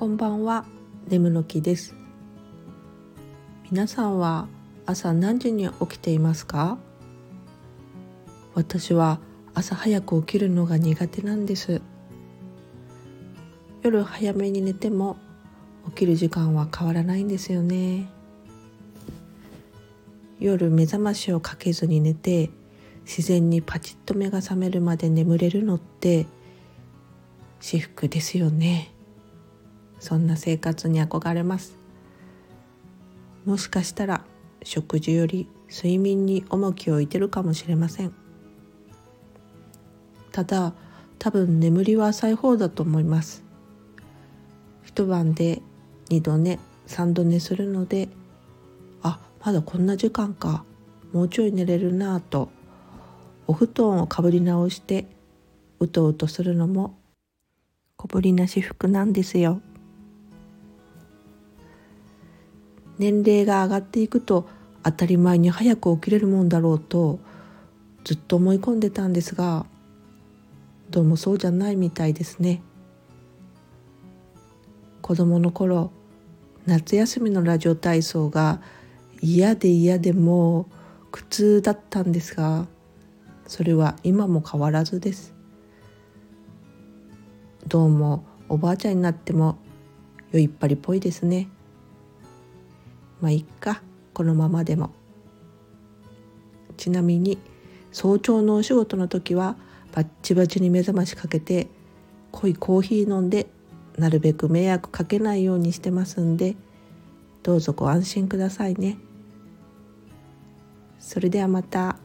こんばんは、眠の木です。皆さんは朝何時に起きていますか？私は朝早く起きるのが苦手なんです。夜早めに寝ても起きる時間は変わらないんですよね。夜目覚ましをかけずに寝て自然にパチッと目が覚めるまで眠れるのって至福ですよね。そんな生活に憧れます。もしかしたら食事より睡眠に重きを置いてるかもしれません。ただ多分眠りは浅い方だと思います。一晩で二度寝三度寝するのであまだこんな時間か。もうちょい寝れるなぁとお布団をかぶり直してうとうとするのも小ぶりな私服なんですよ。年齢が上がっていくと当たり前に早く起きれるもんだろうとずっと思い込んでたんですがどうもそうじゃないみたいですね。子供の頃夏休みのラジオ体操が嫌で嫌でも苦痛だったんですがそれは今も変わらずです。どうもおばあちゃんになっても酔いっぱりっぽいですね。まあいっかこのままでもちなみに早朝のお仕事の時はバッチバチに目覚ましかけて濃いコーヒー飲んでなるべく迷惑かけないようにしてますんでどうぞご安心くださいね。それではまた。